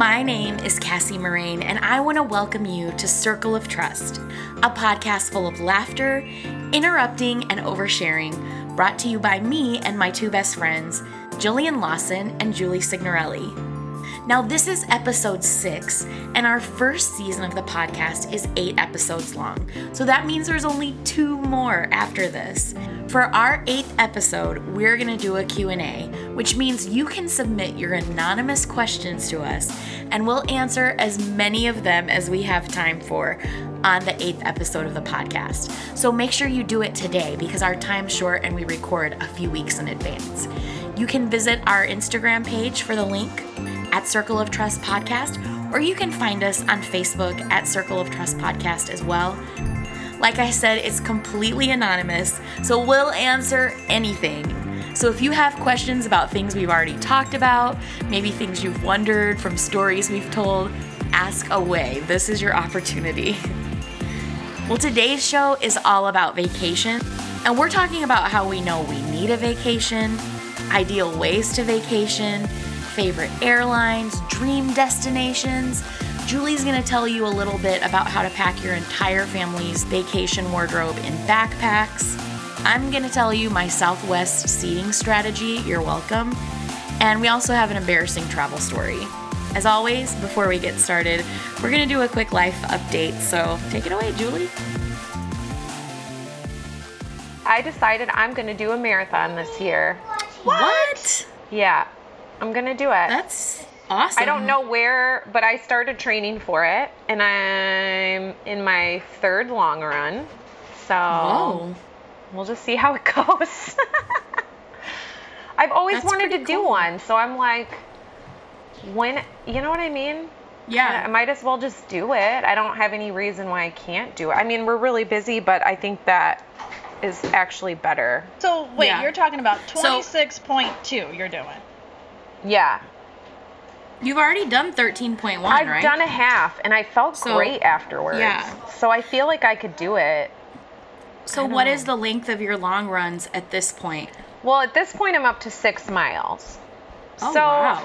My name is Cassie Moraine, and I want to welcome you to Circle of Trust, a podcast full of laughter, interrupting, and oversharing, brought to you by me and my two best friends, Jillian Lawson and Julie Signorelli. Now, this is episode six, and our first season of the podcast is eight episodes long. So that means there's only two more after this. For our eighth episode, we're gonna do a Q&A, which means you can submit your anonymous questions to us, and we'll answer as many of them as we have time for on the eighth episode of the podcast. So make sure you do it today because our time's short and we record a few weeks in advance. You can visit our Instagram page for the link at Circle of Trust Podcast, or you can find us on Facebook at Circle of Trust Podcast as well. Like I said, it's completely anonymous, so we'll answer anything. So if you have questions about things we've already talked about, maybe things you've wondered from stories we've told, ask away. This is your opportunity. Well, today's show is all about vacation, and we're talking about how we know we need a vacation, ideal ways to vacation, favorite airlines, dream destinations. Julie's gonna tell you a little bit about how to pack your entire family's vacation wardrobe in backpacks. I'm gonna tell you my Southwest seating strategy. You're welcome. And we also have an embarrassing travel story. As always, before we get started, we're gonna do a quick life update. So take it away, Julie. I decided I'm going to do a marathon this year. What? Yeah, I'm going to do it. That's awesome. I don't know where, but I started training for it, and I'm in my third long run. So Whoa. we'll just see how it goes. I've always That's wanted to pretty do one, so I'm like, when, you know what I mean? Yeah. I might as well just do it. I don't have any reason why I can't do it. I mean, we're really busy, but I think that is actually better. So wait, Yeah. you're talking about So- 26.2 you're doing. Yeah. You've already done 13.1, I've right? done a half and I felt So- great afterwards. yeah. So I feel like I could do it. So, I don't what know. is the length of your long runs at this point? Well, at this point, I'm up to six miles. Oh, so wow.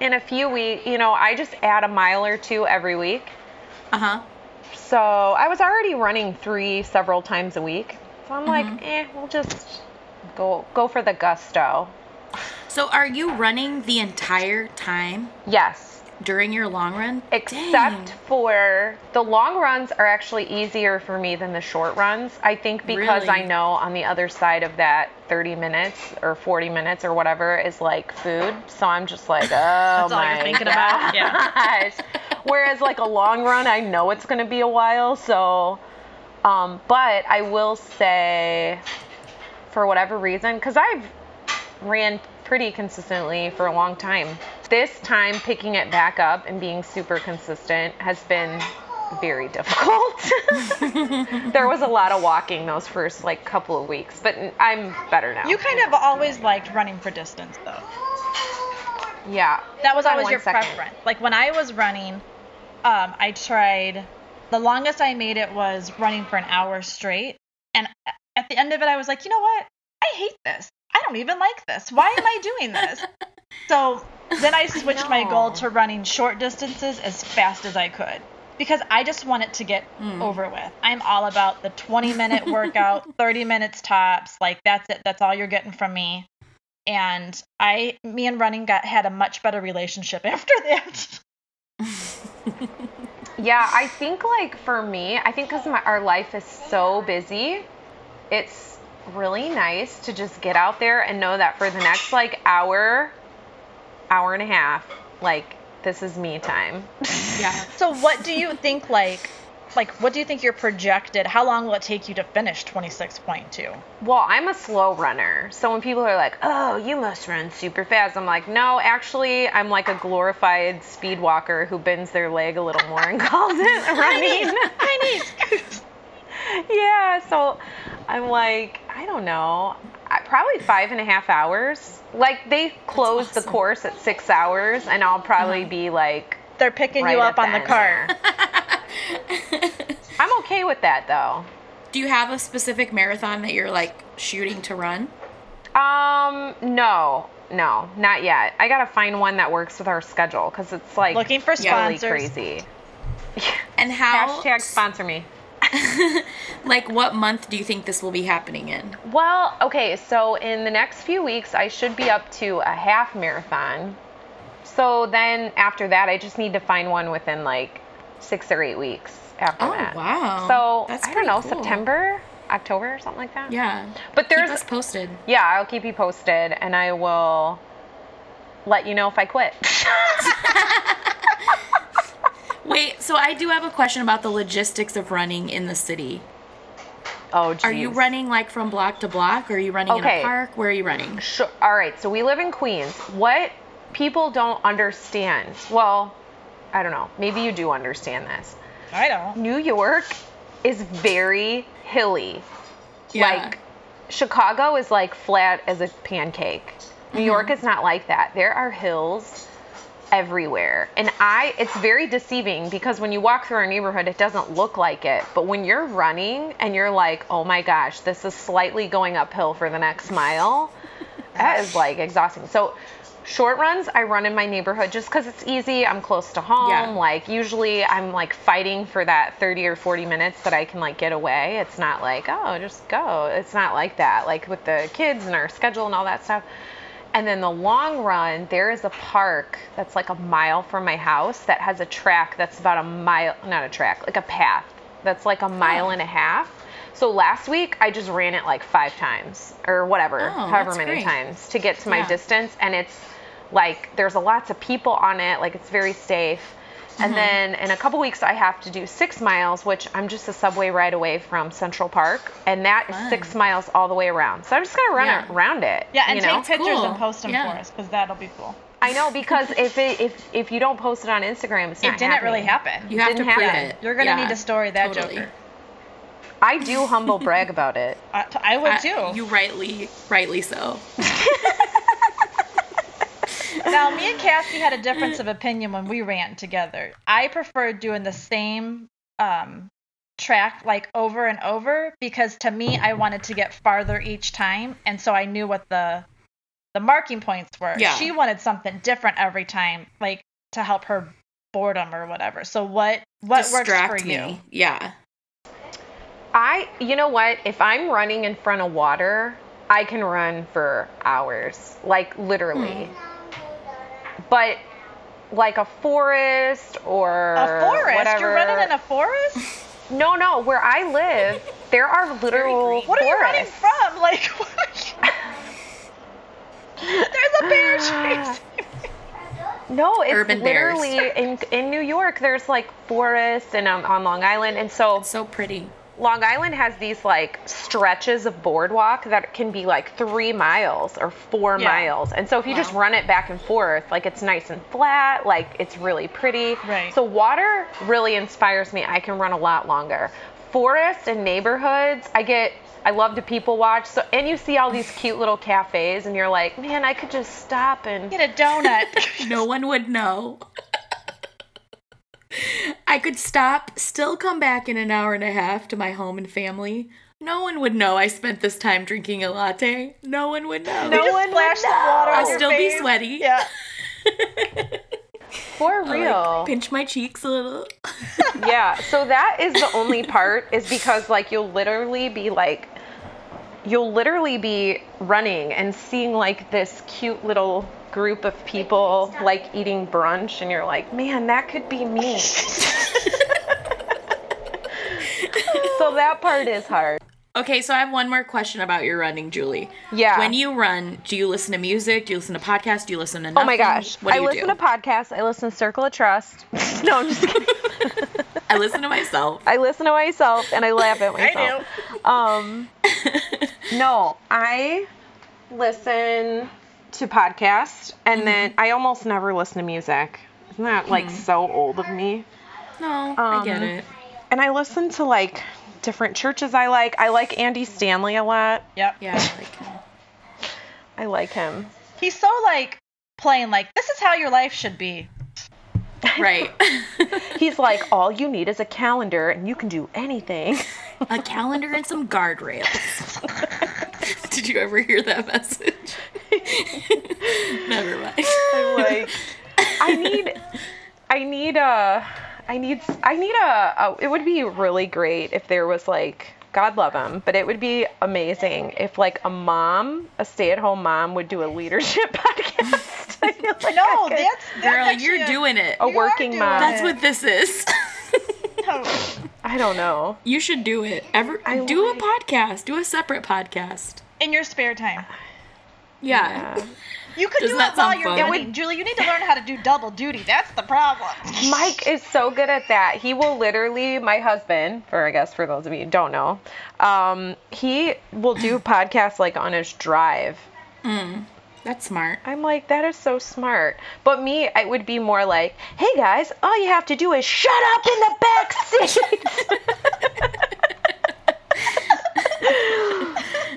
in a few weeks, you know, I just add a mile or two every week. Uh huh. So I was already running three several times a week. So I'm Mm-hmm. like, eh, we'll just go go for the gusto. So, are you running the entire time Yes. during your long run? Except Dang. for the long runs are actually easier for me than the short runs. I think because Really? I know on the other side of that 30 minutes or 40 minutes or whatever is like food. So I'm just like, oh all you're my thinking about? Yeah. Whereas like a long run, I know it's going to be a while. So, um, but I will say, for whatever reason, because I've ran pretty consistently for a long time. This time, picking it back up and being super consistent has been very difficult. there was a lot of walking those first like couple of weeks, but I'm better now. You kind of always liked running for distance though. yeah. That was always your second. preference. Like when I was running, um, I tried the longest I made it was running for an hour straight. And at the end of it I was like, you know what? I hate this. I don't even like this. Why am I doing this? So then I switched my goal to running short distances as fast as I could because I just want it to get hmm. over with. I'm all about the 20 minute workout, 30 minutes tops. Like that's it. That's all you're getting from me. And I, me and running got had a much better relationship after that. Yeah, I think like for me, I think because our life is so busy, it's really nice to just get out there and know that for the next like hour, hour and a half, like this is me time. Yeah. So what do you think like like what do you think you're projected? How long will it take you to finish 26.2? Well, I'm a slow runner. So when people are like, oh, you must run super fast, I'm like, no, actually, I'm like a glorified speed walker who bends their leg a little more and calls it running. I need yeah, so I'm like, I don't know, probably five and a half hours. Like they close the course at six hours, and I'll probably uh-huh. be like, They're picking Right you up on the the cart. I'm okay with that though. Do you have a specific marathon that you're like shooting to run? Um, no. no, not yet. I gotta find one that works with our schedule because it's like Looking for really sponsors. crazy. And how Hashtag sponsor me. like what month do you think this will be happening in? Well, okay, so in the next few weeks, I should be up to a half marathon. So then after that, I just need to find one within like six or eight weeks after Oh, that. wow. So That's I don't know, cool. September, October, or something like that. Yeah. But Keep there's, us posted. yeah, I'll keep you posted, and I will let you know if I quit. Wait, so I do have a question about the logistics of running in the city. oh, geez. Are you running like from block to block? Or are you running in a park? Where are you running? Sure. All right. So we live in Queens. What people don't understand, well, I don't know. Maybe you do understand this. I don't. New York is very hilly. Yeah. Like Chicago is like flat as a pancake. New Mm-hmm. York is not like that. There are hills everywhere. And I it's very deceiving because when you walk through our neighborhood it doesn't look like it. But when you're running and you're like, "Oh my gosh, this is slightly going uphill for the next mile." that is like exhausting. So short runs I run in my neighborhood just cuz it's easy. I'm close to home. Yeah. Like usually I'm like fighting for that 30 or 40 minutes that I can like get away. It's not like, "Oh, just go." It's not like that. Like with the kids and our schedule and all that stuff. And then the long run, there is a park that's like a mile from my house that has a track that's about a mile, not a track, like a path that's like a mile oh. and a half. So last week I just ran it like five times or whatever, Oh, however many great. times to get to my Yeah. distance. And it's like there's a lots of people on it, like it's very safe. Mm-hmm. And then in a couple weeks I have to do six miles, which I'm just a subway ride away from Central Park, and that is Fun. six miles all the way around. So I'm just gonna run Yeah. around it. Yeah, and you know? take pictures Cool. and post them Yeah. for us because that'll be cool. I know because if it, if if you don't post it on Instagram, it's not It didn't really happen. You have to Didn't prove happen. it. You're gonna Yeah, need to story that totally. Joker. I do humble brag about it. I, I would I- too. you rightly, rightly so. Now, me and Cassie had a difference of opinion when we ran together. I preferred doing the same um, track like over and over because to me, I wanted to get farther each time, and so I knew what the the marking points were. Yeah. She wanted something different every time, like to help her boredom or whatever. So what what works for me. you? Yeah. I, you know what? If I'm running in front of water, I can run for hours, like literally. Hmm. But like a forest or A forest? whatever. You're running in a forest? No, no. Where I live, there are literal green. What are you running from? Like, what. There's a bear ah. chasing. No, it's Urban literally in in New York. There's like forests and on, on Long Island, and so So pretty. Long Island has these like stretches of boardwalk that can be like three miles or four Yeah. miles. And so if you just run it back and forth, like it's nice and flat, like it's really pretty. Right. So water really inspires me. I can run a lot longer. Forest and neighborhoods, I get I love to people watch. So and you see all these cute little cafes and you're like, man, I could just stop and Get a donut. No one would know. I could stop, still come back in an hour and a half to my home and family. No one would know I spent this time drinking a latte. No one would know. No Just one would splash some water know. I'll your still be face. sweaty. Yeah. for I'll, like, real. pinch my cheeks a little. yeah so that is the only part is because like you'll literally be like you'll literally be running and seeing like this cute little group of people like eating brunch and you're like man that could be me so that part is hard Okay, so I have one more question about your running, Julie. yeah When you run, do you listen to music? Do you listen to podcasts? Do you listen to nothing? oh my gosh What do i you listen do? to podcasts i listen to circle of trust no i'm just kidding I listen to myself. i listen to myself and i laugh at myself. I myself do. Um, no, I listen to podcasts and then I almost never listen to music. Isn't that like so old of me? No, I get Um, it. And I listen to like different churches I like. I like Andy Stanley a lot. Yep. Yeah, I like him. I like him. He's so like plain, like, this is how your life should be. Right. He's like, all you need is a calendar and you can do anything. a calendar and some guardrails. Did you ever hear that message? Never mind. I'm like, I need, I need a, I need, I need a, a. It would be really great if there was like, God love him, but it would be amazing if like a mom, a stay-at-home mom, would do a leadership podcast. I feel like No, I could- that's, that's Girl, you're a- doing it. a working doing mom. That's what this is. I don't know. you should do it. Ever I do like- a podcast. Do a separate podcast. in your spare time. Yeah. Yeah. You could Doesn't do that it while you're fun? It running. would- Julie, you need to learn how to do double duty. That's the problem. Mike is so good at that. He will literally, my husband, for I guess for those of you who don't know, um, he will do podcasts like on his drive. That's smart. I'm like, that is so smart. But me, it would be more like, hey guys, all you have to do is shut up in the back seat.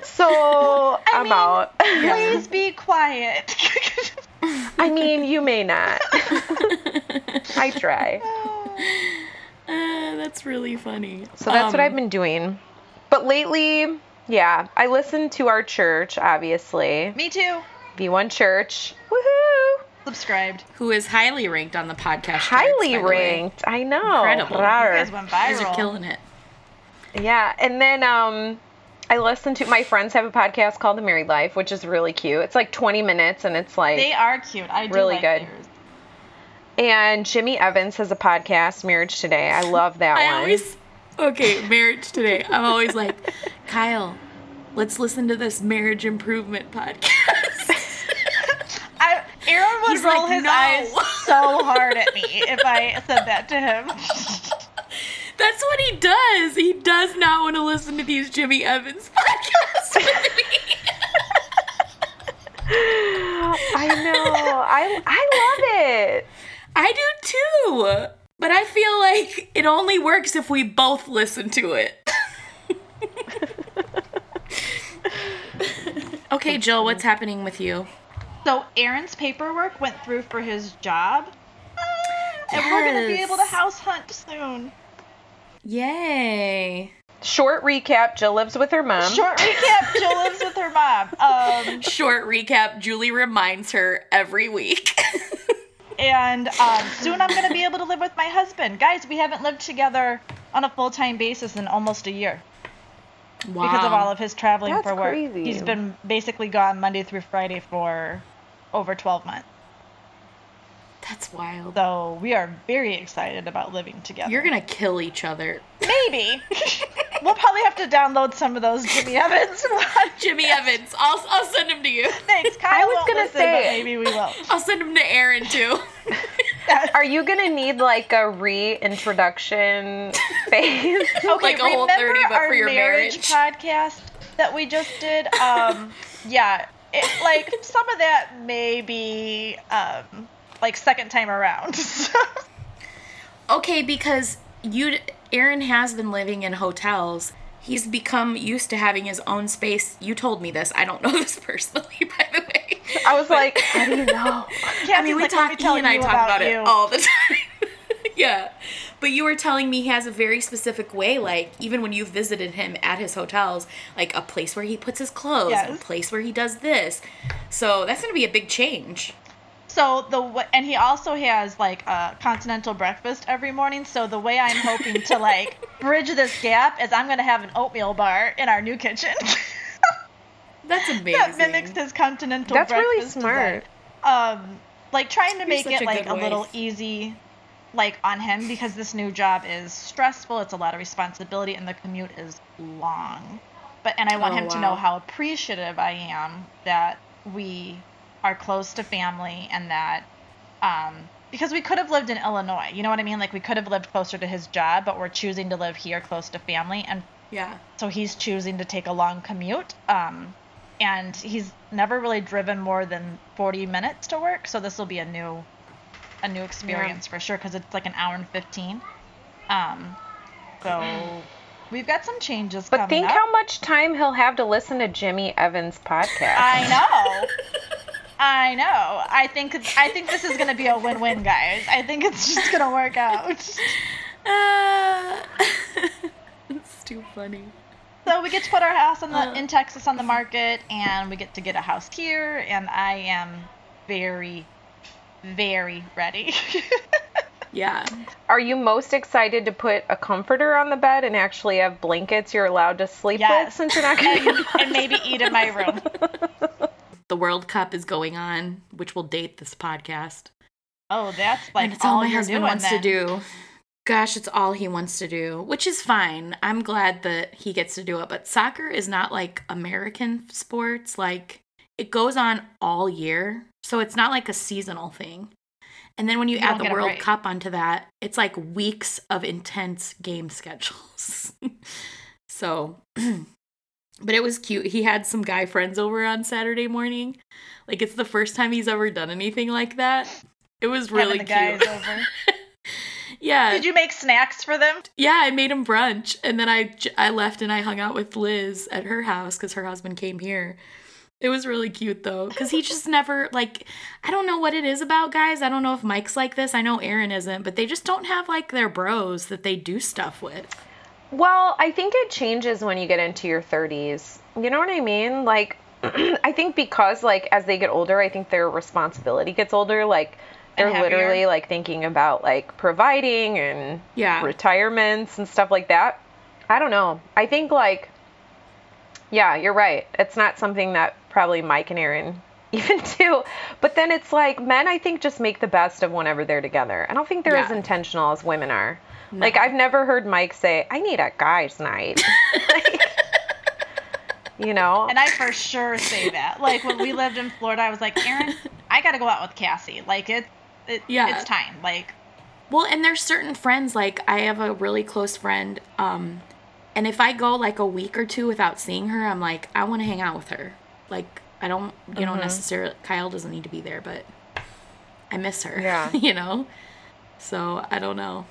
so I'm mean, out. Please be quiet. I mean, you may not. I try. Uh, that's really funny. So that's what Um, I've been doing. But lately, yeah, I listen to our church, obviously. Me too. V1 Church. Woohoo! Subscribed. Who is highly ranked on the podcast? charts, Highly by the way. ranked. I know. Incredible. You Rawr. You guys went You guys are killing it. Yeah, and then um I listen to my friends have a podcast called The Married Life, which is really cute. It's like 20 minutes and it's like They are cute. I do Really like good. theirs. and Jimmy Evans has a podcast, Marriage Today. I love that I one. always okay marriage today. I'm always like, Kyle, let's listen to this marriage improvement podcast. I, Aaron would He's roll like, his "No." eyes so hard at me if I said that to him. That's what he does. He does not want to listen to these Jimmy Evans podcasts with me. I know. I I love it. I do too. But I feel like it only works if we both listen to it. okay, Jill, what's happening with you? So Aaron's paperwork went through for his job. Uh, and we're gonna be able to house hunt soon. Yay. Short recap, Jill lives with her mom. Short recap, Jill lives with her mom. Um, Short recap Julie reminds her every week. and um, soon I'm gonna be able to live with my husband. Guys, we haven't lived together on a full time basis in almost a year wow. because of all of his traveling That's for work. crazy. He's been basically gone Monday through Friday for over 12 months. That's wild. So we are very excited about living together. You're gonna kill each other. maybe. we'll probably have to download some of those Jimmy Evans. Jimmy Evans. I'll, I'll send them to you. Thanks, Kyle. I was won't gonna listen, say- but maybe we will. I'll send them to Aaron too. Are you gonna need like a reintroduction phase? Okay, Like a whole remember 30, but our for your marriage, marriage? podcast that we just did? Um, yeah, it, like some of that may be um, like second time around. Okay, because you Aaron has been living in hotels. He's become used to having his own space. You told me this. I don't know this personally, by the way. I was But- like, how do you know? I mean, we like, "Let me talk. He and I talk about, you." it all the time. yeah, but you were telling me he has a very specific way. Like even when you've visited him at his hotels, like a place where he puts his clothes, a place where he does this. So that's gonna be a big change. So the w- and he also has like a continental breakfast every morning. So the way I'm hoping to like bridge this gap is I'm gonna have an oatmeal bar in our new kitchen That's amazing. that mimics his continental breakfast. That's really smart. design. Um, like trying to You're make it a like good a little easy, like on him because this new job is stressful. It's a lot of responsibility and the commute is long. But and I want Oh, him to know how appreciative I am that we are close to family and that um because we could have lived in Illinois. You know what I mean? Like we could have lived closer to his job, but we're choosing to live here close to family and Yeah. so he's choosing to take a long commute um and he's never really driven more than 40 minutes to work so this will be a new a new experience for sure because it's like an hour and 15 um so we've got some changes But coming think up. how much time he'll have to listen to Jimmy Evans' podcast. i know i know i think i think this is going to be a win-win guys i think it's just going to work out Uh, it's too funny. So we get to put our house on the Uh. in Texas on the market, and we get to get a house here, and I am very, very ready. Yeah. Are you most excited to put a comforter on the bed and actually have blankets you're allowed to sleep with since you're not going to and, and maybe eat in my room. The World Cup is going on, which will date this podcast. Oh, that's like and it's all, all my husband wants then. to do. Gosh, it's all he wants to do, which is fine. I'm glad that he gets to do it. But soccer is not like American sports. Like it goes on all year. So it's not like a seasonal thing. And then when you, You add the World break. Cup onto that, it's like weeks of intense game schedules. so, but it was cute. He had some guy friends over on Saturday morning. Like it's the first time he's ever done anything like that. It was really cute. yeah. Did you make snacks for them? Yeah, I made him brunch, and then I I left and I hung out with Liz at her house because her husband came here. It was really cute though, because he just never like I don't know what it is about guys. I don't know if Mike's like this. I know Aaron isn't, but they just don't have like their bros that they do stuff with. Well, I think it changes when you get into your 30s. You know what I mean? Like, I think because, like, as they get older, I think their responsibility gets older. Like, they're literally, like, thinking about, like, providing and Yeah. retirements and stuff like that. I don't know. I think, like, yeah, you're right. It's not something that probably Mike and Aaron even do. But then it's like men, I think, just make the best of whenever they're together. I don't think they're as intentional as women are. Like, I've never heard Mike say, I need a guy's night. you know? And I for sure say that. Like when we lived in Florida, I was like, Aaron, I got to go out with Cassie. Like it's it, Yeah. it's time. Like Well, and there's certain friends like I have a really close friend um and if I go like a week or two without seeing her, I'm like I want to hang out with her. Like I don't you know necessarily Kyle doesn't need to be there, but I miss her. Yeah. you know. So, I don't know.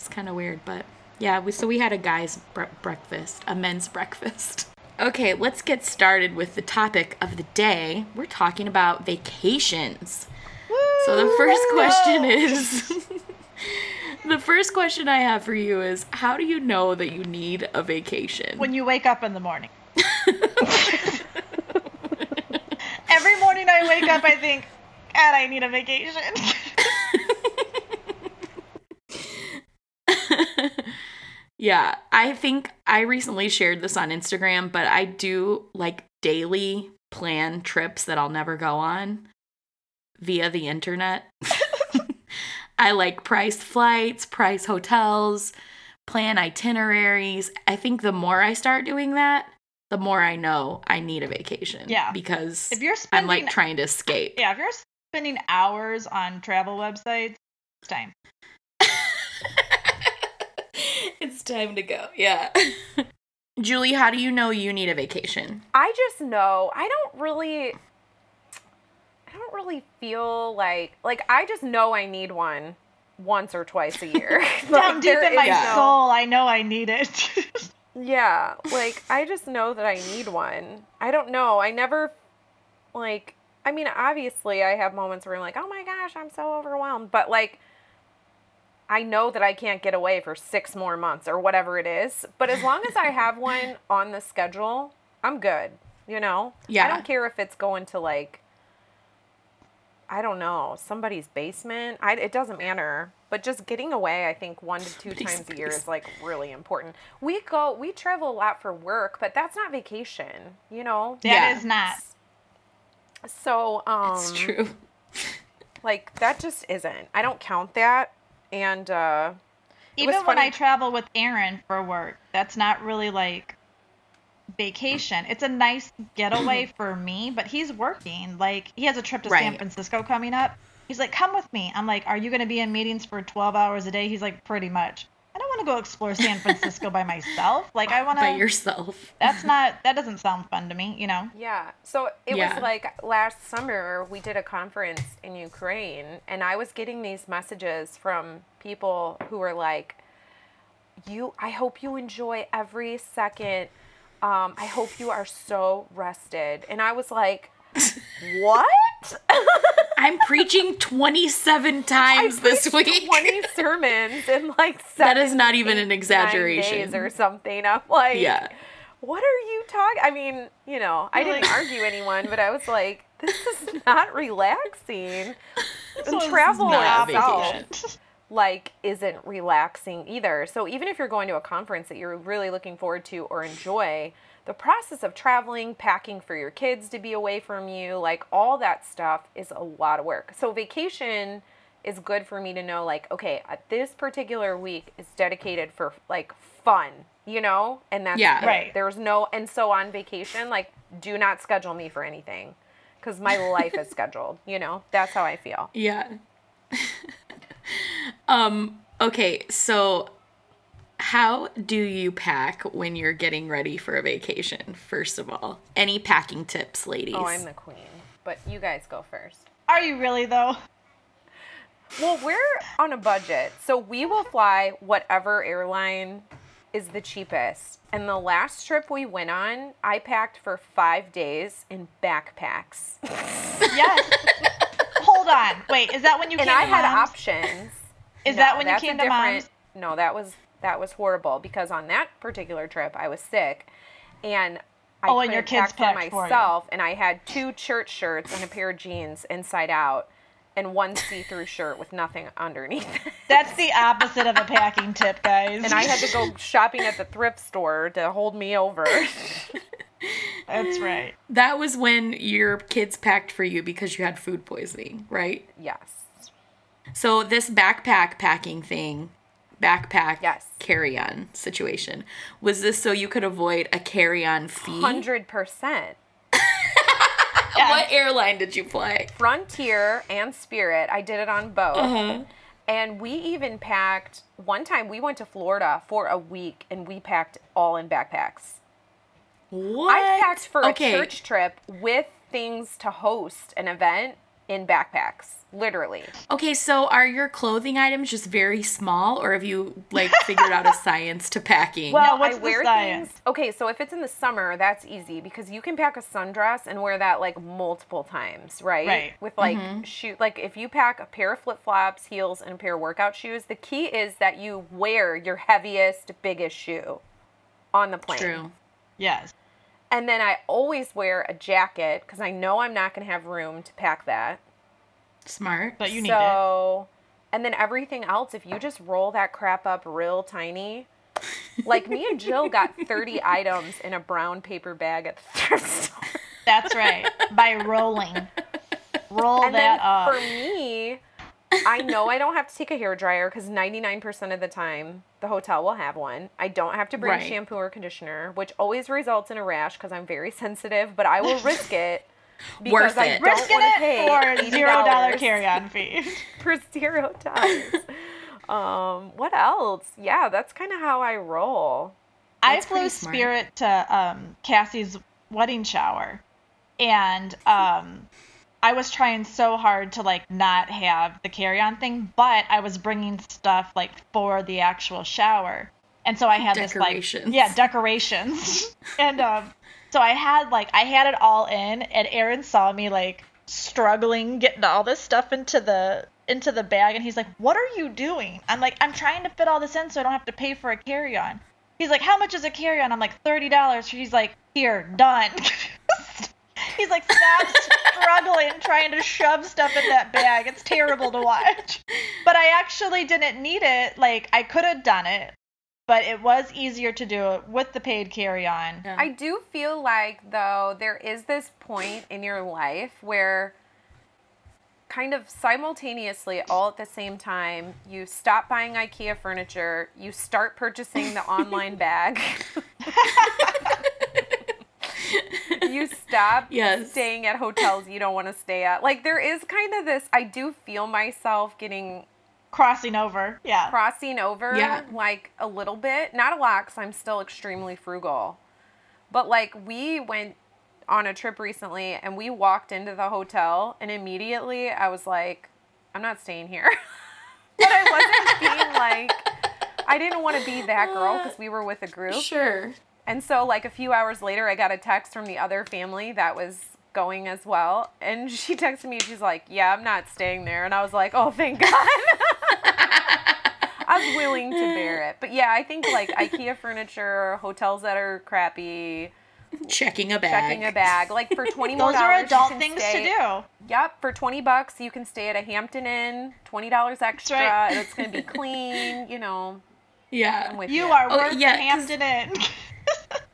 It's kind of weird, but yeah, we so we had a guys bre- breakfast, a men's breakfast. Okay, let's get started with the topic of the day. We're talking about vacations. So the first question is The first question I have for you is how do you know that you need a vacation? when you wake up in the morning. Every morning I wake up, I think, God, I need a vacation. Yeah, I think I recently shared this on Instagram, but I do like daily plan trips that I'll never go on via the internet. I like price flights, price hotels, plan itineraries. I think the more I start doing that, the more I know I need a vacation. Yeah. Because if you're spending, I'm like trying to escape. yeah, if you're spending hours on travel websites, it's time. it's time to go. Yeah. Julie, how do you know you need a vacation? I just know I don't really I don't really feel like like I just know I need one once or twice a year. Down deep in my no- soul, I know I need it. Yeah, like I just know that I need one. I don't know. I never like I mean, obviously I have moments where I'm like, "Oh my gosh, I'm so overwhelmed." But like I know that I can't get away for 6 more months or whatever it is. But as long as I have one on the schedule, I'm good, you know? Yeah. I don't care if it's going to like I don't know, somebody's basement. I, it doesn't matter. But just getting away, I think one to two Somebody's times a year is like really important. We go, we travel a lot for work, but that's not vacation, you know. That Yeah. is not. So, um, It's true. like that just isn't. I don't count that. And uh, Even when I travel with Aaron for work, that's not really like vacation. It's a nice getaway for me, but he's working. Like he has a trip to San Francisco coming up. He's like, "Come with me." I'm like, "Are you going to be in meetings for 12 hours a day?" He's like, "Pretty much." I don't want to go explore San Francisco by myself. Like I want to By yourself. That's not that doesn't sound fun to me, you know. Yeah. So it Yeah. was like last summer we did a conference in Ukraine and I was getting these messages from people who were like you I hope you enjoy every second. Um, I hope you are so rested. And I was like, What? I'm preaching 27 times this week. 20 sermons in like That is seven, not even an exaggeration. days or something. I'm like, Yeah. what are you talking? I mean, you know, I You're didn't like- argue anyone, but I was like, this is not relaxing. So And travel not itself, like, isn't relaxing either. So even if you're going to a conference that you're really looking forward to or enjoy, the process of traveling, packing for your kids to be away from you, like all that stuff is a lot of work. So vacation is good for me to know like okay uh, this particular week is dedicated for like fun you know and that's Yeah. it. Right. there's no and so on vacation like do not schedule me for anything because my life is scheduled you know that's how i feel Yeah. um, okay, so how do you pack when you're getting ready for a vacation, first of all? Any packing tips, ladies? oh i'm the queen but you guys go first Are you really though? well we're on a budget so we will fly whatever airline is the cheapest and the last trip we went on i packed for five days in backpacks Yes. Hold on. Wait, is that when you and came I to had mom's? options. Is that when you came to mom's? No, that was that was horrible because on that particular trip I was sick, and I Oh, and your kids pack for packed for myself, and I had two church shirts and a pair of jeans inside out, and one see-through shirt with nothing underneath. That's the opposite of a packing tip, guys. and I had to go shopping at the thrift store to hold me over. That's right. That was when your kids packed for you because you had food poisoning, right? yes. So this backpack packing thing, backpack Yes. carry-on situation, was this so you could avoid a carry-on fee? Hundred percent. Yeah. What airline did you fly? Frontier and Spirit. I did it on both. Uh-huh. And we even packed one time we went to Florida for a week and we packed all in backpacks. What? I packed for okay. a church trip with things to host an event in backpacks. Literally. Okay, so are your clothing items just very small, or have you like figured out a science to packing? Well- what's I the wear science? things. Okay, so if it's in the summer, that's easy because you can pack a sundress and wear that like multiple times, right? Right. With like mm-hmm. shoe like if you pack a pair of flip-flops, heels and a pair of workout shoes, the key is that you wear your heaviest, biggest shoe on the plane. true. Yes. And then I always wear a jacket because I know I'm not going to have room to pack that. Smart. But you need it. so, and then everything else, if you just roll that crap up real tiny, like me and Jill got 30 items in a brown paper bag at the thrift store. That's right. By rolling. Roll And that then up. for me, I know I don't have to take a hair dryer because 99% of the time the hotel will have one. I don't have to bring Right. shampoo or conditioner, which always results in a rash because I'm very sensitive, but I will risk it. Because Worth I it. don't Risking want to it pay for zero dollar carry-on fee. for zero dollars. um, what else? Yeah, that's kind of how I roll. I flew. Spirit to um, Cassie's wedding shower, and um, I was trying so hard to like not have the carry-on thing, but I was bringing stuff like for the actual shower, and so I had this like yeah decorations, and um, so I had like I had it all in, and Aaron saw me like struggling getting all this stuff into the into the bag and he's like what are you doing i'm like i'm trying to fit all this in so i don't have to pay for a carry-on He's like, how much is a carry on? I'm like, thirty dollars. He's like, here, done. He's like, stop struggling trying to shove stuff in that bag. It's terrible to watch. But I actually didn't need it. Like, I could have done it, but it was easier to do it with the paid carry on. Yeah. I do feel like though there is this point in your life where kind of simultaneously all at the same time you stop buying IKEA furniture, you start purchasing the online bag. you stop Yes. staying at hotels you don't want to stay at. Like there is kind of this I do feel myself getting Crossing over. Yeah. crossing over Yeah. like a little bit not a lot because i'm still extremely frugal but like we went on a trip recently and we walked into the hotel and immediately i was like i'm not staying here but i wasn't being like i didn't want to be that girl because we were with a group Sure. And so like a few hours later i got a text from the other family that was going as well and she texted me she's like yeah i'm not staying there and i was like oh thank god I was willing to bear it. But yeah, I think like IKEA furniture, hotels that are crappy, Checking a bag. checking a bag. Like for twenty more Those are dollars, adult things stay- to do. Yep, for twenty bucks you can stay at a Hampton Inn, twenty dollars extra, right. and it's gonna be clean. You know, Yeah. I'm with You you. are Oh, worth yeah, Hampton Inn.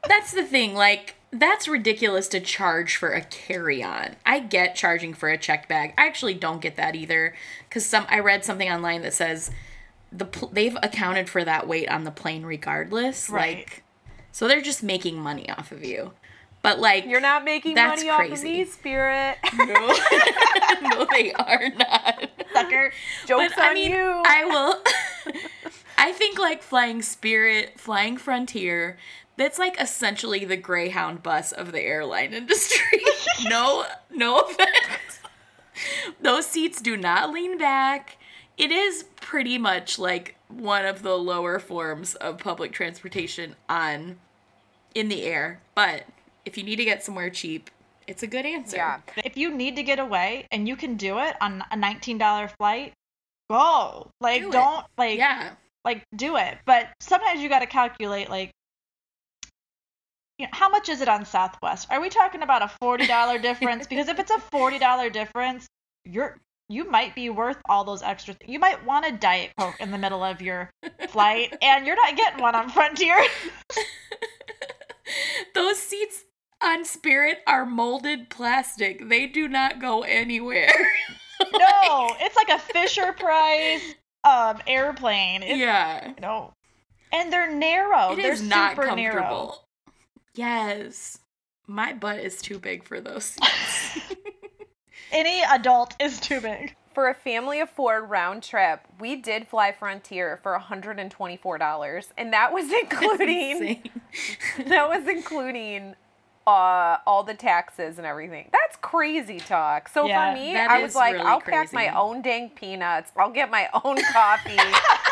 That's the thing. Like, that's ridiculous to charge for a carry-on. I get charging for a checked bag. I actually don't get that either, because some I read something online that says the pl- they've accounted for that weight on the plane regardless. Right. Like, so they're just making money off of you. But like, You're not making That's money off of crazy. me, Spirit. no, no, they are not. Sucker. Jokes But, I on mean, you. I will. I think like flying Spirit, flying Frontier, that's like essentially the Greyhound bus of the airline industry. no, no offense. Those seats do not lean back. It is pretty much like one of the lower forms of public transportation on in the air. But if you need to get somewhere cheap, it's a good answer. yeah. If you need to get away and you can do it on a $19 flight, go. Like, do don't like, Yeah. like do it but sometimes you got to calculate like you know, how much is it on southwest are we talking about a $40 difference because if it's a $40 difference you're you might be worth all those extra th- you might want a diet coke in the middle of your flight and you're not getting one on frontier Those seats on Spirit are molded plastic. They do not go anywhere. no it's like a fisher price um airplane it's, yeah. no and they're narrow It they're is not comfortable. narrow Yes. My butt is too big for those seats. any adult is too big For a family of four round trip, we did fly Frontier for $124, and that was including that was including uh, all the taxes and everything. That's crazy talk. So Yeah, for me, I was like, really I'll pack my own dang peanuts. I'll get my own coffee,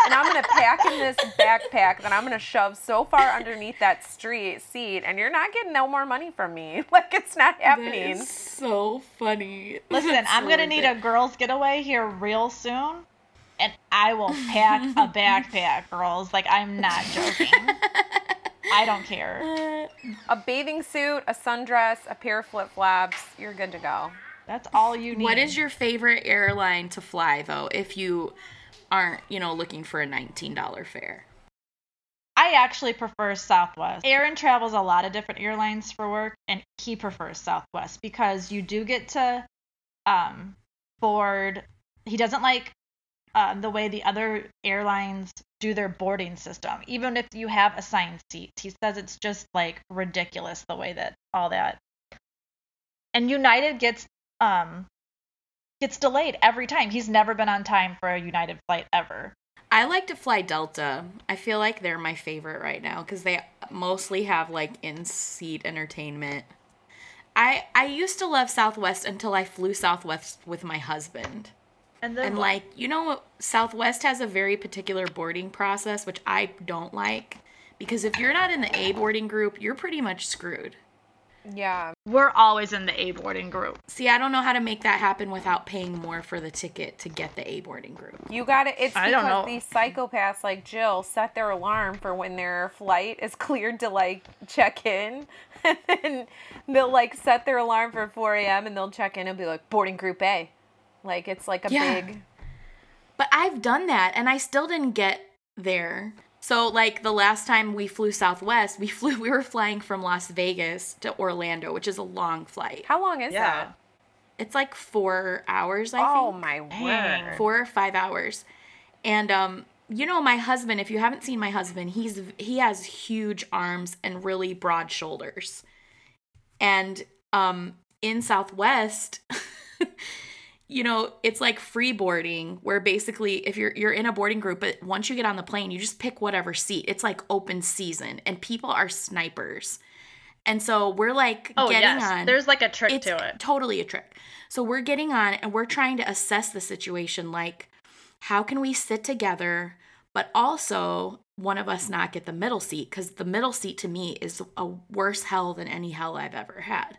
and I'm gonna pack in this backpack that I'm gonna shove so far underneath that street seat, and you're not getting no more money from me. Like it's not happening. is so funny. Listen, That's I'm so gonna need a girls' getaway here real soon, and I will pack a backpack, girls. Like I'm not joking. I don't care. Uh, A bathing suit, a sundress, a pair of flip flops. You're good to go. That's all you need. What is your favorite airline to fly though if you aren't, you know, looking for a $19 fare? I actually prefer Southwest. Aaron travels a lot of different airlines for work, and he prefers Southwest because you do get to um, board. He doesn't like um, the way the other airlines do their boarding system. Even if you have assigned seats, he says it's just like ridiculous the way that all that. And United gets um gets delayed every time. He's never been on time for a United flight ever. I like to fly Delta. I feel like they're my favorite right now because they mostly have like in-seat entertainment. I I used to love Southwest until I flew Southwest with my husband. And then And like, you know, Southwest has a very particular boarding process which I don't like because if you're not in the A boarding group, you're pretty much screwed. Yeah. we're always in the A boarding group. See, I don't know how to make that happen without paying more for the ticket to get the A boarding group. You got it. It's I because don't know. these psychopaths like Jill set their alarm for when their flight is cleared to like check in, and then they'll like set their alarm for 4 a.m. and they'll check in and be like boarding group A, like it's like a Yeah. big. But I've done that and I still didn't get there. So like the last time we flew Southwest, we flew we were flying from Las Vegas to Orlando, which is a long flight. How long is Yeah. that? It's like 4 hours, I Oh think. Oh my word! 4 or 5 hours. And um you know my husband, if you haven't seen my husband, he's he has huge arms and really broad shoulders. And um in Southwest you know, it's like free boarding where basically if you're you're in a boarding group, but once you get on the plane, you just pick whatever seat. It's like open season and people are snipers. And so we're like Oh getting yes, on there's like a trick it's to it. totally a trick. So we're getting on and we're trying to assess the situation like how can we sit together but also one of us not get the middle seat cuz the middle seat to me is a worse hell than any hell I've ever had.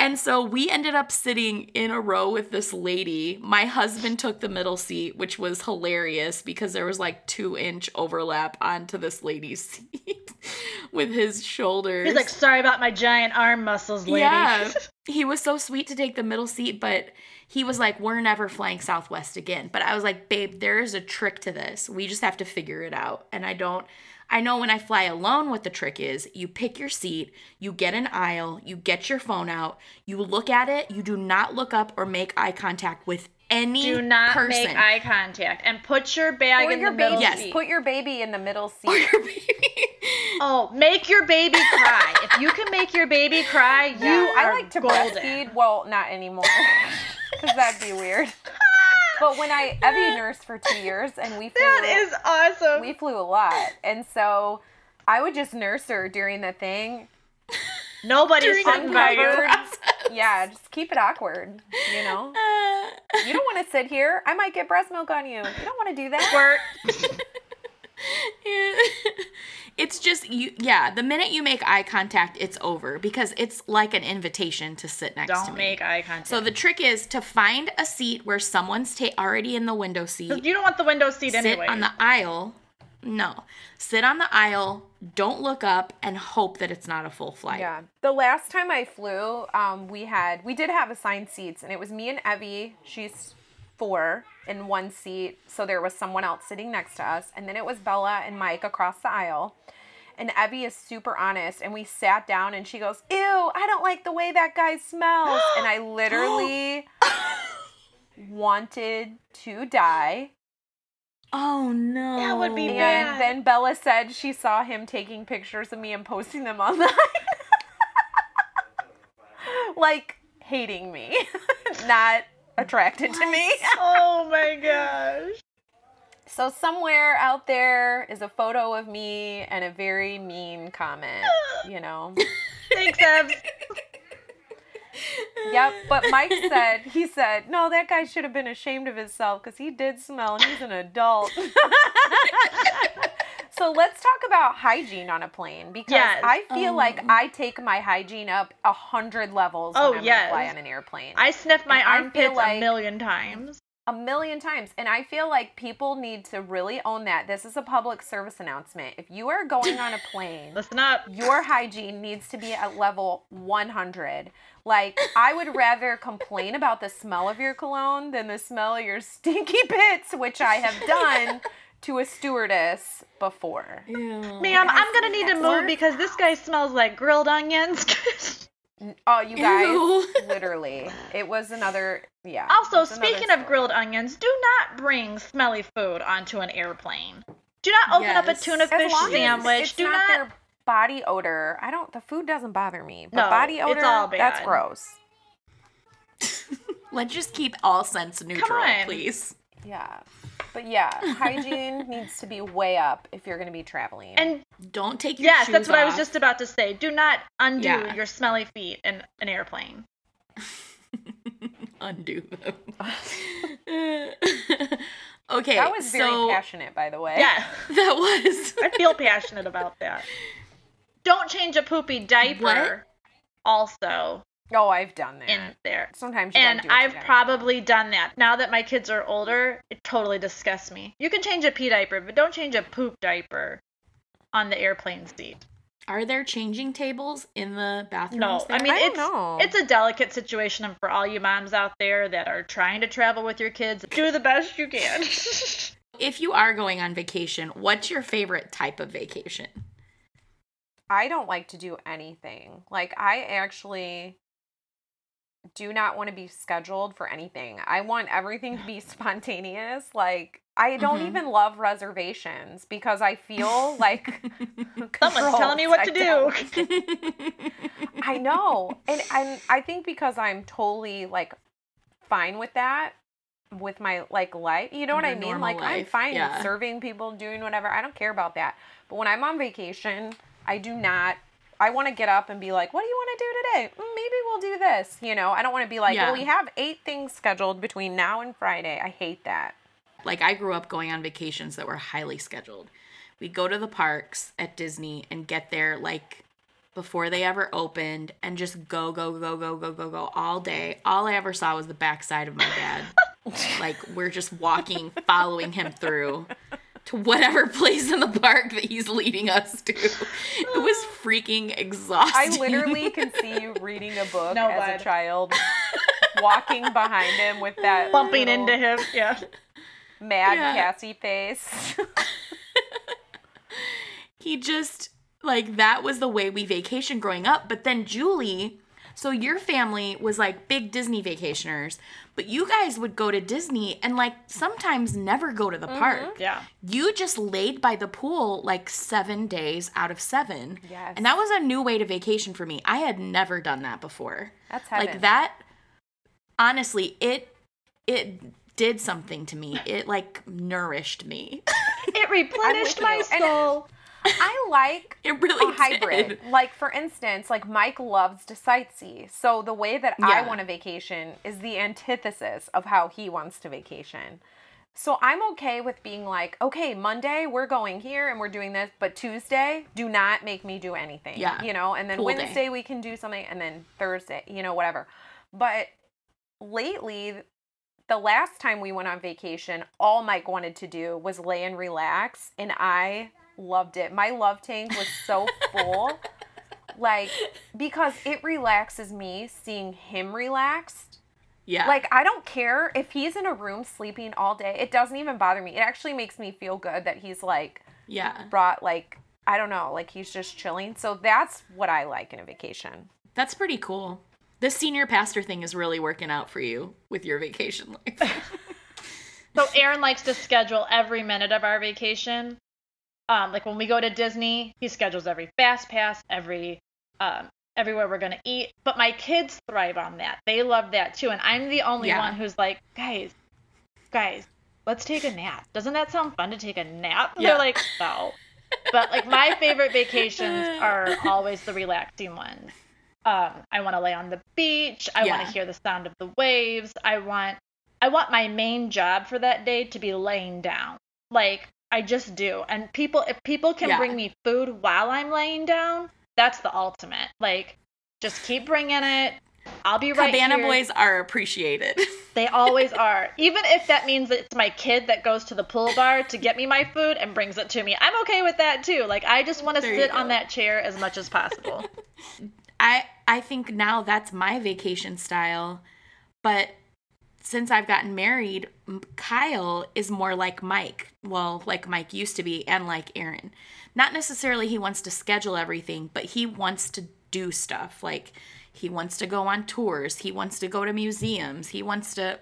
And so we ended up sitting in a row with this lady. My husband took the middle seat, which was hilarious because there was like two inch overlap onto this lady's seat with his shoulders. He's like, sorry about my giant arm muscles, lady. Yeah. he was so sweet to take the middle seat, but he was like, We're never flying Southwest again. But I was like, Babe, there is a trick to this. We just have to figure it out. And I don't. I know when I fly alone what the trick is. You pick your seat, you get an aisle, you get your phone out, you look at it, you do not look up or make eye contact with any person. Do not person. make eye contact and put your bag Put in your the middle baby. Yes. seat. Put your baby in the middle seat. Or your baby. oh, make your baby cry. if you can make your baby cry, you Yeah, are I like to golden. breastfeed. Well, not anymore, because that'd be weird. But when I Evie nursed for two years, and we flew, That is awesome. we flew a lot, and so I would just nurse her during the thing. Nobody's During sitting the by you. uncovered. Yeah, just keep it awkward. You know, Uh, you don't want to sit here. I might get breast milk on you. You don't want to do that. Squirt. it's just you yeah the minute you make eye contact it's over because it's like an invitation to sit next to Don't me make eye contact. so the trick is to find a seat where someone's ta- already in the window seat you don't want the window seat sit anyway. on the aisle no sit on the aisle don't look up and hope that it's not a full flight Yeah. The last time I flew, um, we had we did have assigned seats, and it was me and Evie. She's four in one seat, so there was someone else sitting next to us, and then it was Bella and Mike across the aisle. And Evie is super honest, and we sat down, and she goes, "Ew, I don't like the way that guy smells," and I literally wanted to die. oh no That would be And bad. then Bella said she saw him taking pictures of me and posting them online. like hating me, not attracted to me. oh my gosh. So somewhere out there is a photo of me and a very mean comment, you know. Thanks, Ev. Yep, but Mike said, he said, no, that guy should have been ashamed of himself because he did smell and he's an adult. so let's talk about hygiene on a plane because Yes. I feel Oh. like um. I take my hygiene up a hundred levels Oh, when I'm yes. fly on an airplane. I sniff my And armpits like- a million times. a million times. And I feel like people need to really own that. This is a public service announcement. If you are going on a plane, Listen up. your hygiene needs to be at level 100. Like, I would rather complain about the smell of your cologne than the smell of your stinky bits, which I have done to a stewardess before. Ew. Ma'am, I'm gonna need to move worse. because this guy smells like grilled onions. Oh, you guys, Ew. literally. It was another, yeah. also, it another speaking of grilled onions, do not bring smelly food onto an airplane. Do not open up a tuna As fish sandwich. it's Do not, not. their body odor. I don't, the food doesn't bother me. But No, body it's odor, all that's gross. let's just keep all sense neutral please Yeah. But yeah, hygiene needs to be way up if you're going to be traveling. And don't take your yes, shoes that's what I was just about to say. Do not undo Yeah. your smelly feet in an airplane. undo them. okay, that was very so passionate, by the way. Yeah, that was. I feel passionate about that. Don't change a poopy diaper. What? Also Oh, I've done that. in there. Sometimes you And gotta do I've gotta do. probably done that. Now that my kids are older, it totally disgusts me. You can change a pee diaper, but don't change a poop diaper on the airplane seat. Are there changing tables in the bathrooms? No, I mean I don't it's know. it's a delicate situation, and for all you moms out there that are trying to travel with your kids, do the best you can. if you are going on vacation, what's your favorite type of vacation? I don't like to do anything. Like I actually do not want to be scheduled for anything. I want everything to be spontaneous. Like I don't Mhm. even love reservations because I feel like Someone's telling me what to do. I. I know. And and I think because I'm totally like fine with that with my like life. You know what Your I mean? Like I'm fine yeah. serving people, doing whatever. I don't care about that. But when I'm on vacation, I do not I want to get up and be like, "What do you want to do today? Mm, Maybe we'll do this." You know, I don't want to be like, Yeah. "Well, we have 8 things scheduled between now and Friday." I hate that. like I grew up going on vacations that were highly scheduled. We'd go to the parks at Disney and get there like before they ever opened and just go, go, go, go, go, go, go all day. All I ever saw was the backside of my dad. like we're just walking, following him through to whatever place in the park that he's leading us to. It was freaking exhausting. I literally can see you reading a book No, as bud. a child, walking behind him with that Bumping into him. Yeah. mad Yeah. Cassie face. he just like that was the way we vacationed growing up but then julie so your family was like big disney vacationers but you guys would go to disney and like sometimes never go to the mm-hmm. park Yeah. you just laid by the pool like seven days out of seven Yes. and that was a new way to vacation for me i had never done that before That's heaven. like that honestly it it did something to me it like nourished me It replenished my you. And- soul. I like it really a hybrid. did. Like for instance, like Mike loves to sightsee. So the way that I want a vacation is the antithesis of how he wants to vacation. So I'm okay with being like, okay, Monday we're going here and we're doing this, but Tuesday do not make me do anything. Yeah. You know, and then day. Wednesday we can do something and then Thursday, you know, whatever. But lately the last time we went on vacation, all Mike wanted to do was lay and relax, and I loved it. My love tank was so full. like, because it relaxes me seeing him relaxed. yeah Like, I don't care if he's in a room sleeping all day, it doesn't even bother me. It actually makes me feel good that he's like yeah brought, like, I don't know, like he's just chilling. So that's what I like in a vacation. That's pretty cool. The senior pastor thing is really working out for you with your vacation life. So Aaron likes to schedule every minute of our vacation. Um, like when we go to Disney, he schedules every fast pass, every um, everywhere we're gonna eat. But my kids thrive on that. They love that too. And I'm the only Yeah. one who's like, guys, guys, let's take a nap. Doesn't that sound fun to take a nap? Yeah. They're like, no. But like my favorite vacations are always the relaxing ones. Um, I want to lay on the beach. I want to hear the sound of the waves. I want I want my main job for that day to be laying down. Like I just do. And people if people can Yeah. bring me food while I'm laying down, that's the ultimate. Like just keep bringing it. I'll be right Cabana here. boys are appreciated. They always are. Even if that means it's my kid that goes to the pool bar to get me my food and brings it to me. I'm okay with that too. Like I just want to sit on that chair as much as possible. I I think now that's my vacation style, but since I've gotten married, Kyle is more like Mike. Well, like Mike used to be and like Aaron. Not necessarily he wants to schedule everything, but he wants to do stuff. Like he wants to go on tours, he wants to go to museums, he wants to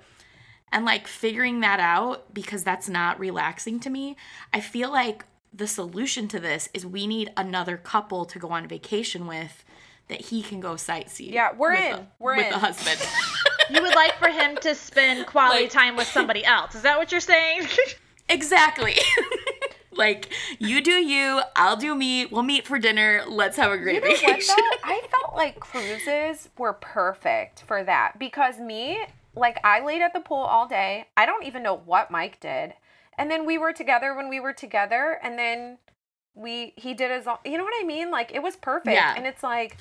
and like figuring that out because that's not relaxing to me. I feel like the solution to this is we need another couple to go on vacation with that he can go sightsee. Yeah, we're with in. a- We're in with in. the husband. You would like for him to spend quality Like- time with somebody else. Is that what you're saying? exactly. like you do you, I'll do me. We'll meet for dinner. Let's have a great You know vacation. though? I felt like cruises were perfect for that because me, like I laid at the pool all day. I don't even know what Mike did. And then we were together when we were together and then we he did his you know what I mean? Like it was perfect. Yeah. And it's like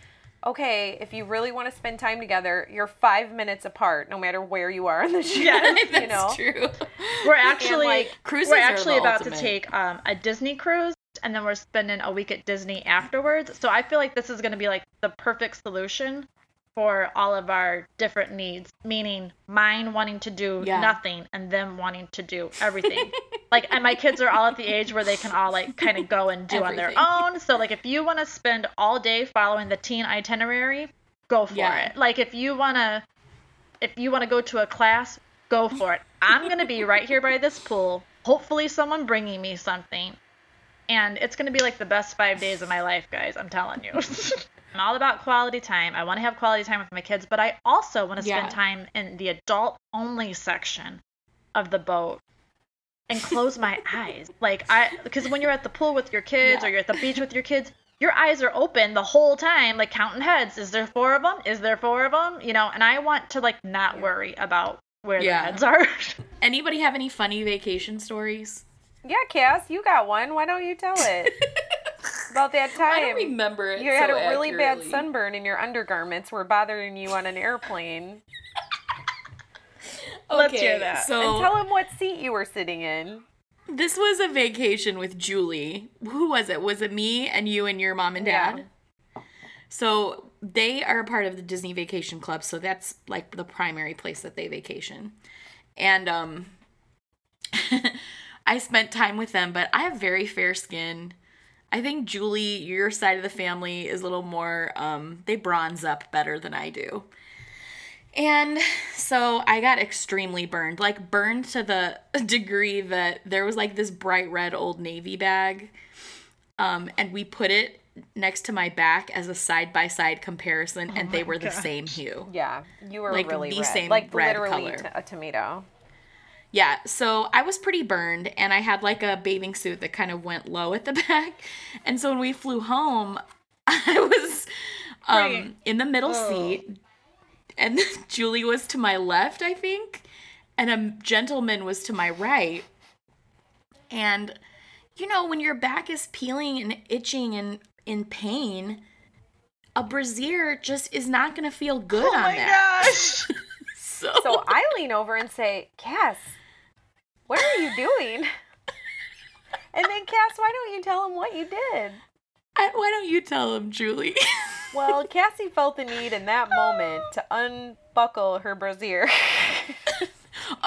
okay, if you really want to spend time together, you're 5 minutes apart no matter where you are on the ship, Yeah, That's you know. true. We're true. actually like, cruises we're actually about ultimate. to take um, a Disney cruise and then we're spending a week at Disney afterwards. So I feel like this is going to be like the perfect solution for all of our different needs, meaning mine wanting to do Yeah. nothing and them wanting to do everything. like and my kids are all at the age where they can all like kind of go and do on their own. So like if you want to spend all day following the teen itinerary, go for Yeah. it. Like if you want to if you want to go to a class, go for it. I'm going to be right here by this pool. Hopefully, someone bringing me something. And it's going to be like the best five days of my life, guys. I'm telling you. I'm all about quality time. I want to have quality time with my kids, but I also want to spend Yeah. time in the adult only section of the boat and close my eyes. Like, I, because when you're at the pool with your kids or you're at the beach with your kids, your eyes are open the whole time, like counting heads. Is there four of them? Is there four of them? You know, and I want to like not worry about where Yeah. the heads are. Anybody have any funny vacation stories? Yeah, Cass, you got one. Why don't you tell it? About that time. I don't remember it. You had so a really bad sunburn and your undergarments were bothering you on an airplane. Let's hear that. So And tell him what seat you were sitting in. this was a vacation with Julie. Who was it? Was it me and you and your mom and dad? So they are a part of the Disney Vacation Club, so that's like the primary place that they vacation. And um I spent time with them, but I have very fair skin. I think Julie, your side of the family is a little more um they bronze up better than I do. And so I got extremely burned, like burned to the degree that there was like this bright red old navy bag. Um, and we put it next to my back as a side by side comparison, and they were the same hue. Yeah, you were Like really the red. same like red literally color. t- a tomato. Yeah, so I was pretty burned, and I had like a bathing suit that kind of went low at the back. And so when we flew home, I was um, Right. in the middle seat, and Julie was to my left, I think, and a gentleman was to my right. And you know, when your back is peeling and itching and in pain, a brassiere just is not going to feel good oh on my that. gosh. So, So I lean over and say, Cass, what are you doing? And then Cass, why don't you tell him what you did? I, why don't you tell him, Julie? Well, Cassie felt the need in that moment to unbuckle her brassiere.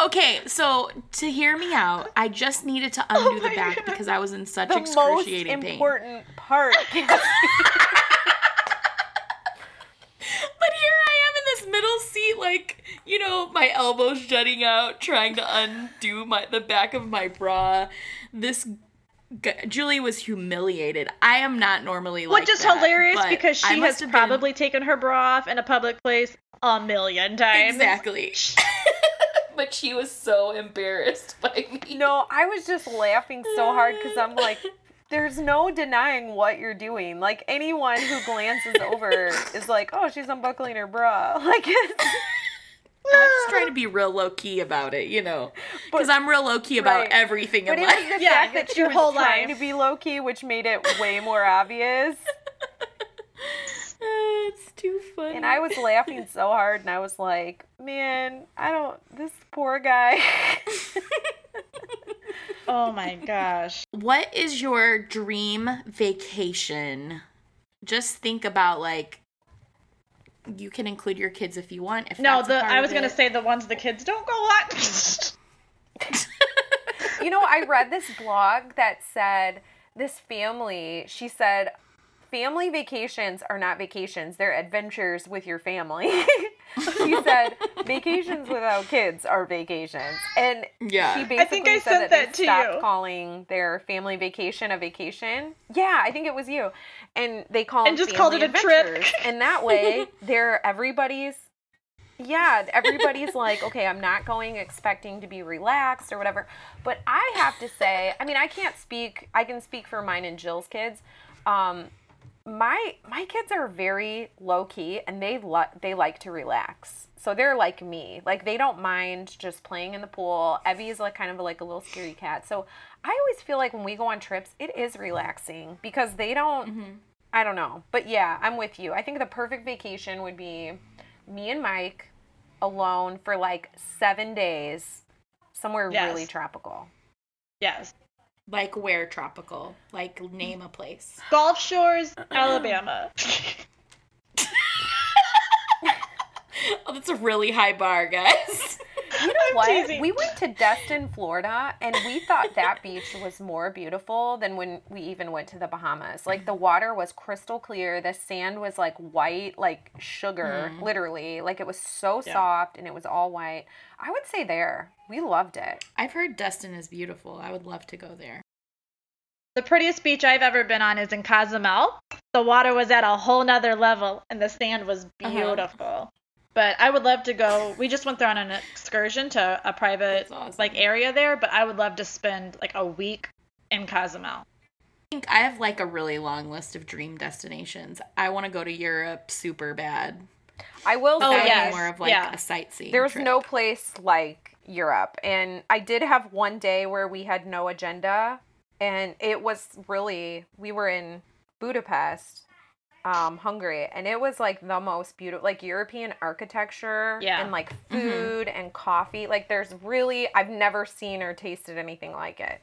Okay, so to hear me out, I just needed to undo oh the back God. because I was in such the most excruciating pain. important part. Cassie. But here I am in this middle seat, like you know, my elbows jutting out, trying to undo my the back of my bra. This g- Julie was humiliated. I am not normally like Which is that, hilarious because she has must have been- probably taken her bra off in a public place a million times. exactly. but she was so embarrassed by me. no, I was just laughing so hard because I'm like, there's no denying what you're doing. Like anyone who glances over is like, oh, she's unbuckling her bra. Like it's I'm just trying to be real low key about it, you know, because I'm real low key about right. everything But in life. was the Yeah, fact that she your was whole trying life. to be low key, which made it way more obvious. Uh, it's too funny. And I was laughing so hard, and I was like, man, I don't, this poor guy. Oh my gosh. What is your dream vacation? Just think about like you can include your kids if you want. If No, that's a the I was gonna it. say the ones the kids don't go on. you know, I read this blog that said this family, she said, family vacations are not vacations, they're adventures with your family. she said, vacations without kids are vacations. And Yeah. she I basically think I said sent that, they that to stopped you. calling their family vacation a vacation. Yeah, I think it was you. And they call And just called it a trip. And that way, they're everybody's yeah, everybody's like, okay, I'm not going expecting to be relaxed or whatever. But I have to say, I mean, I can't speak. I can speak for mine and Jill's kids. Um, my my kids are very low key, and they li- they like to relax. So they're like me. Like they don't mind just playing in the pool. Evie is like kind of like a little scary cat. So I always feel like when we go on trips, it is relaxing because they don't. Mm-hmm. I don't know. But yeah, I'm with you. I think the perfect vacation would be me and Mike alone for like seven days somewhere Yes. really tropical. yes. Like where tropical? Like name a place. Gulf Shores, Alabama. Oh, that's a really high bar, guys. You know what? teasing. We went to Destin, Florida, and we thought that beach was more beautiful than when we even went to the Bahamas. Like the water was crystal clear, the sand was like white, like sugar, mm. literally. Like it was so Yeah. soft and it was all white. I would say there. We loved it. I've heard Destin is beautiful. I would love to go there. the prettiest beach I've ever been on is in Cozumel. The water was at a whole nother level and the sand was Uh-huh. beautiful. But I would love to go. We just went there on an excursion to a private That's awesome. like area there, but I would love to spend like a week in Cozumel. I think I have like a really long list of dream destinations. I want to go to Europe super bad. I will Oh, say yes. more of like yeah. a sightseeing. There's trip. no place like Europe. And I did have one day where we had no agenda and it was really we were in Budapest, um, Hungary, and it was like the most beautiful, like European architecture Yeah. and like food and coffee. Like there's really, I've never seen or tasted anything like it.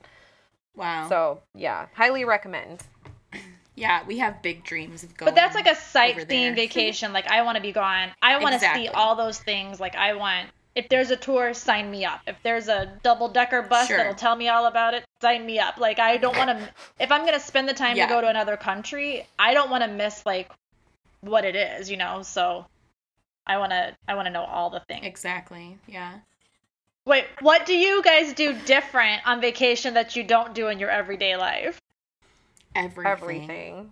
Wow. So yeah, highly recommend. Yeah, we have big dreams of going. But that's like a sightseeing vacation. Like I want to be gone. I want to Exactly. see all those things. Like I want. If there's a tour, sign me up. If there's a double decker bus Sure. that'll tell me all about it, sign me up. Like I don't want to. If I'm gonna spend the time Yeah. to go to another country, I don't want to miss like what it is. You know. So I want to. I want to know all the things. Exactly. Yeah. Wait, what do you guys do different on vacation that you don't do in your everyday life? Everything. Everything.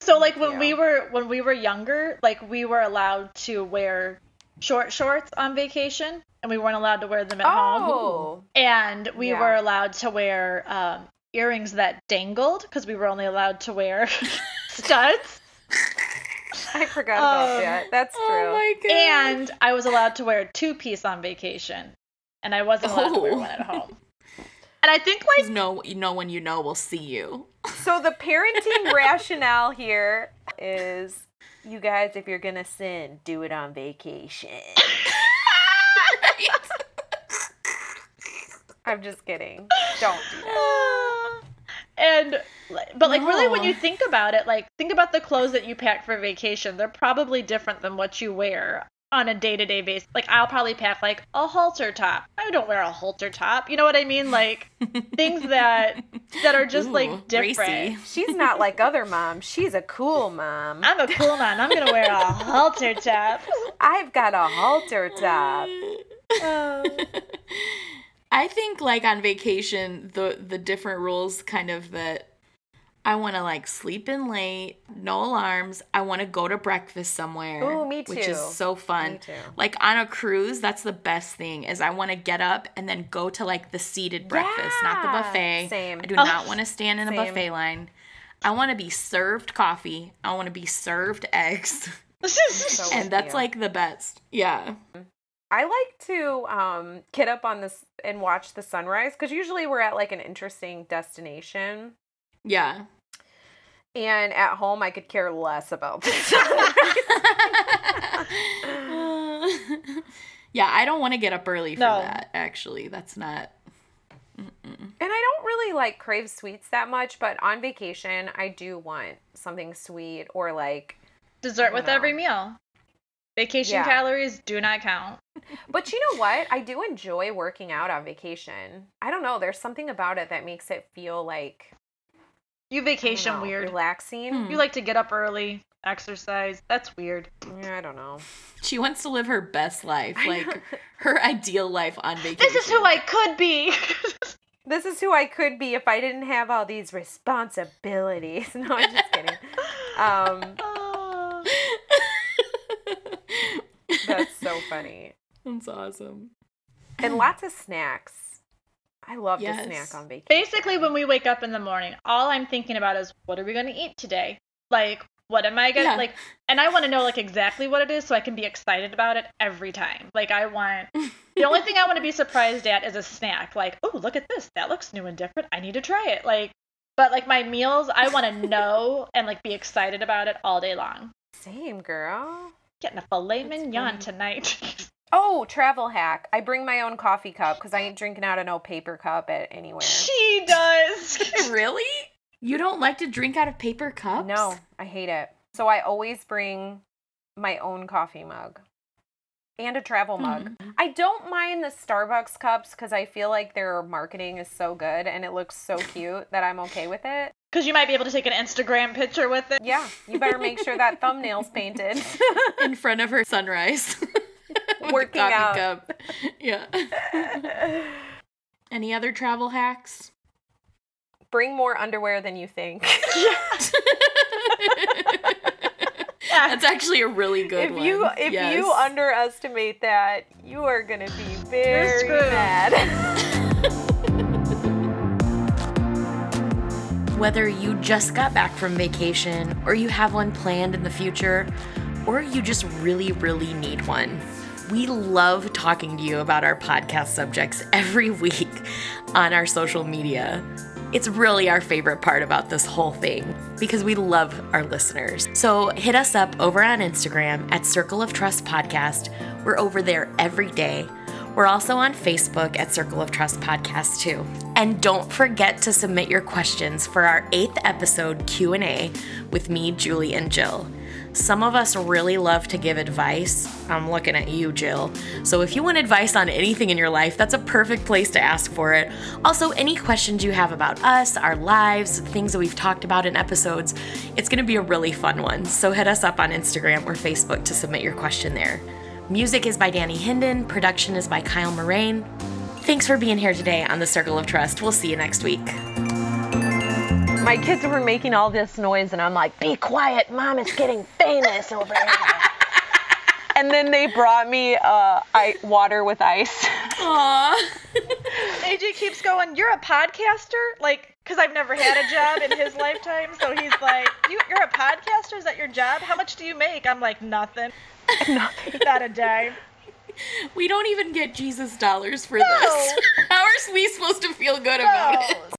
So like when Yeah. we were when we were younger, like we were allowed to wear short shorts on vacation and we weren't allowed to wear them at home. Oh, And we Yeah. were allowed to wear um, earrings that dangled because we were only allowed to wear studs. I forgot about Um, that. That's true. Oh my god. And I was allowed to wear a two piece on vacation. And I wasn't allowed to wear Oh. one at home. And I think like no, no one you know will see you. So the parenting rationale here is you guys, if you're gonna sin, do it on vacation. I'm just kidding. Don't do that. and but like really when you think about it like think about the clothes that you pack for vacation they're probably different than what you wear on a day-to-day basis like i'll probably pack like a halter top i don't wear a halter top you know what i mean like things that that are just Ooh, like different racy. She's not like other moms. She's a cool mom. i'm a cool mom. i'm gonna wear a halter top I've got a halter top. I think like on vacation, the the different rules kind of that I want to like sleep in late, no alarms. I want to go to breakfast somewhere. Ooh, me too. Which is so fun. Me too. Like on a cruise, that's the best thing is I want to get up and then go to like the seated breakfast, not the buffet. same. I do Oh. not want to stand in a Same. buffet line. I want to be served coffee. I want to be served eggs. So and that's cute. like the best. Yeah. I like to um, get up on this and watch the sunrise because usually we're at like an interesting destination. Yeah. And at home, I could care less about this. yeah, I don't want to get up early for No. that. Actually, that's not. And I don't really like crave sweets that much, but on vacation, I do want something sweet or like. dessert with don't every meal vacation Yeah. calories do not count But you know what? I do enjoy working out on vacation. I don't know. There's something about it that makes it feel like you vacation know, weird relaxing. Hmm. you like to get up early exercise that's weird Yeah, I don't know. She wants to live her best life, like her ideal life on vacation. this is who i could be This is who I could be if I didn't have all these responsibilities. No, I'm just kidding. Um, Oh. that's so funny. That's awesome. And lots of snacks. I love Yes. to snack on vacation. Basically, when we wake up in the morning, all I'm thinking about is what are we going to eat today? Like, what am I going to Yeah. like? And I want to know like exactly what it is so I can be excited about it every time. Like, I want the only thing I want to be surprised at is a snack. Like, oh, look at this. That looks new and different. I need to try it. Like, but like my meals, I want to know and like be excited about it all day long. Same girl. Getting a filet That's mignon funny. tonight. Oh, travel hack. I bring my own coffee cup because I ain't drinking out of no paper cup at anywhere. she does. really? You don't like to drink out of paper cups? No, I hate it. So I always bring my own coffee mug and a travel hmm. mug. I don't mind the Starbucks cups because I feel like their marketing is so good and it looks so cute that I'm okay with it. Because you might be able to take an Instagram picture with it. Yeah, you better make sure that thumbnail's painted. In front of her sunrise. With the Working coffee out. cup. Yeah. Any other travel hacks? Bring more underwear than you think. That's actually a really good if one. you if Yes. you underestimate that, you are gonna be very screwed. mad. Whether you just got back from vacation, or you have one planned in the future, or you just really, really need one, we love talking to you about our podcast subjects every week on our social media. It's really our favorite part about this whole thing because we love our listeners. So hit us up over on Instagram at Circle of Trust Podcast. We're over there every day. We're also on Facebook at Circle of Trust Podcast too. And don't forget to submit your questions for our 8th episode Q&A with me, Julie and Jill. Some of us really love to give advice. I'm looking at you, Jill. So if you want advice on anything in your life, that's a perfect place to ask for it. Also, any questions you have about us, our lives, things that we've talked about in episodes, it's going to be a really fun one. So hit us up on Instagram or Facebook to submit your question there. Music is by Danny Hinden, production is by Kyle Moraine. Thanks for being here today on the Circle of Trust. We'll see you next week. My kids were making all this noise, and I'm like, be quiet, mom is getting famous over here. and then they brought me uh, I, water with ice. Aww. AJ keeps going, You're a podcaster? Like, because I've never had a job in his lifetime. So he's like, you, You're a podcaster? Is that your job? How much do you make? I'm like, Nothing. Nothing. Not a dime. We don't even get Jesus dollars for No. this. How are we supposed to feel good about it?